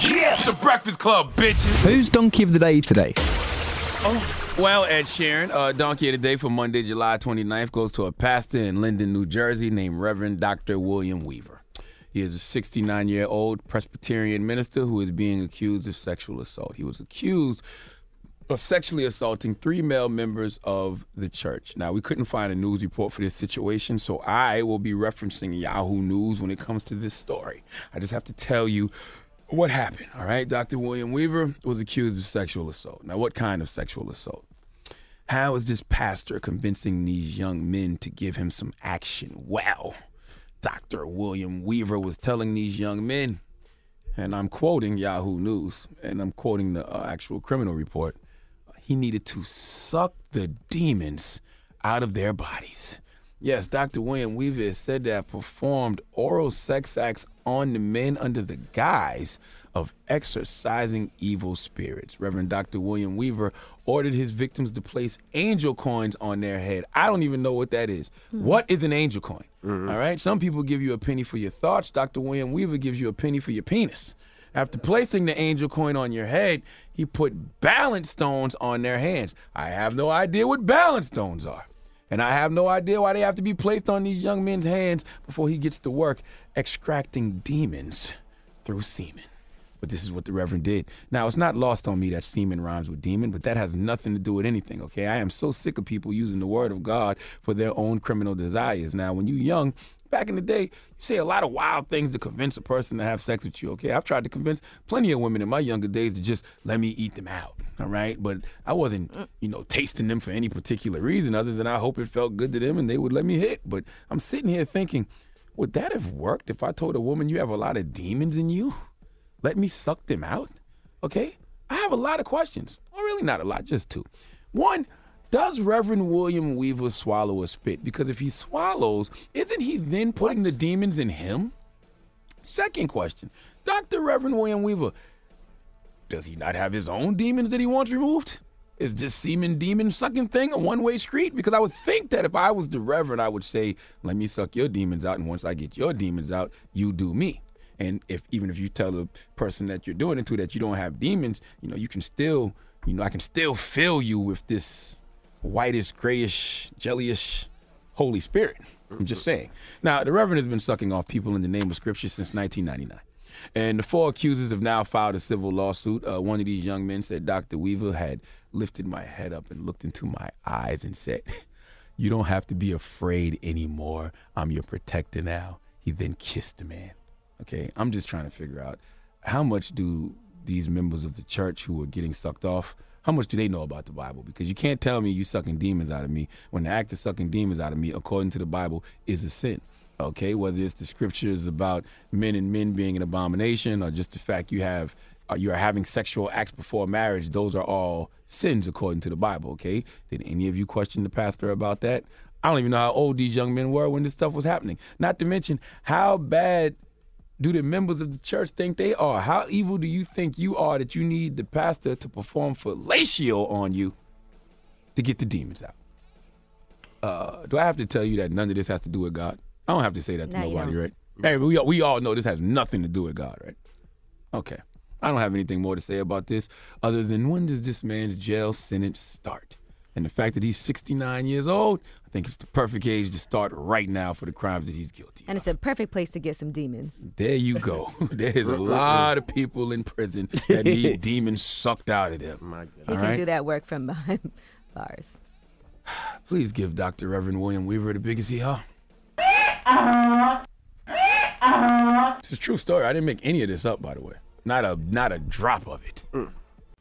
Yeah, it's the Breakfast Club, bitches. Who's Donkey of the Day today? Oh, well, Ed Sheeran, uh, Donkey of the Day for Monday, July 29th goes to a pastor in Linden, New Jersey named Reverend Dr. William Weaver. He is a 69 year old Presbyterian minister who is being accused of sexual assault. He was accused of sexually assaulting three male members of the church. Now, we couldn't find a news report for this situation, so I will be referencing Yahoo News when it comes to this story. I just have to tell you what happened, all right? Dr. William Weaver was accused of sexual assault. Now, what kind of sexual assault? How is this pastor convincing these young men to give him some action? Well, Dr. William Weaver was telling these young men, and I'm quoting Yahoo News, and I'm quoting the uh, actual criminal report, he needed to suck the demons out of their bodies. Yes, Dr. William Weaver said to have performed oral sex acts on the men under the guise of exorcising evil spirits. Reverend Dr. William Weaver ordered his victims to place angel coins on their head. I don't even know what that is. Hmm. What is an angel coin? All right, some people give you a penny for your thoughts. Dr. William Weaver gives you a penny for your penis. After placing the angel coin on your head, he put balance stones on their hands. I have no idea what balance stones are. And I have no idea why they have to be placed on these young men's hands before he gets to work extracting demons through semen. But this is what the Reverend did. Now, it's not lost on me that semen rhymes with demon, but that has nothing to do with anything, okay? I am so sick of people using the word of God for their own criminal desires. Now, when you're young, back in the day, you say a lot of wild things to convince a person to have sex with you, okay? I've tried to convince plenty of women in my younger days to just let me eat them out, all right? But I wasn't, mm. you know, tasting them for any particular reason other than I hope it felt good to them and they would let me hit. But I'm sitting here thinking, would that have worked if I told a woman you have a lot of demons in you? Let me suck them out? Okay? I have a lot of questions. Well, really not a lot, just two. One, does Reverend William Weaver swallow a spit? Because if he swallows, isn't he then putting the demons in him? Second question, Dr. Reverend William Weaver, does he not have his own demons that he wants removed? Is this semen demon sucking thing a one way street? Because I would think that if I was the Reverend, I would say, let me suck your demons out, and once I get your demons out, you do me. And if even if you tell the person that you're doing it to that you don't have demons, you know, you can still, you know, I can still fill you with this whitish, grayish, jellyish Holy Spirit. I'm just saying. Now, the Reverend has been sucking off people in the name of Scripture since 1999. And the four accusers have now filed a civil lawsuit. Uh, one of these young men said Dr. Weaver had lifted my head up and looked into my eyes and said, You don't have to be afraid anymore. I'm your protector now. He then kissed the man. Okay, I'm just trying to figure out how much do these members of the church who are getting sucked off, how much do they know about the Bible? Because you can't tell me you're sucking demons out of me when the act of sucking demons out of me, according to the Bible, is a sin. Okay, whether it's the scriptures about men and men being an abomination, or just the fact you have uh, you are having sexual acts before marriage, those are all sins according to the Bible. Okay, did any of you question the pastor about that? I don't even know how old these young men were when this stuff was happening. Not to mention how bad do the members of the church think they are? How evil do you think you are that you need the pastor to perform fellatio on you to get the demons out? Uh, do I have to tell you that none of this has to do with God? I don't have to say that to No, nobody, right? Hey, we, we all know this has nothing to do with God, right? Okay. I don't have anything more to say about this other than when does this man's jail sentence start? And the fact that he's 69 years old, I think it's the perfect age to start right now for the crimes that he's guilty And it's a perfect place to get some demons. there you go. There's a lot of people in prison that need demons sucked out of them. He All can right? do that work from behind bars. Please give Dr. Reverend William Weaver the biggest hee haw. It's a true story. I didn't make any of this up, by the way. Not a not a drop of it.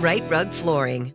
Rite Rug Flooring.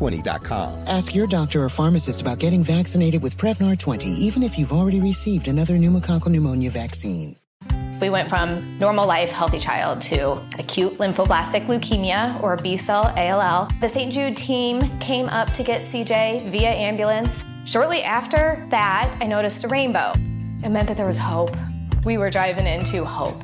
Prevnar20.com. Ask your doctor or pharmacist about getting vaccinated with Prevnar 20, even if you've already received another pneumococcal pneumonia vaccine. We went from normal life, healthy child to acute lymphoblastic leukemia or B cell ALL. The St. Jude team came up to get CJ via ambulance. Shortly after that, I noticed a rainbow. It meant that there was hope. We were driving into hope.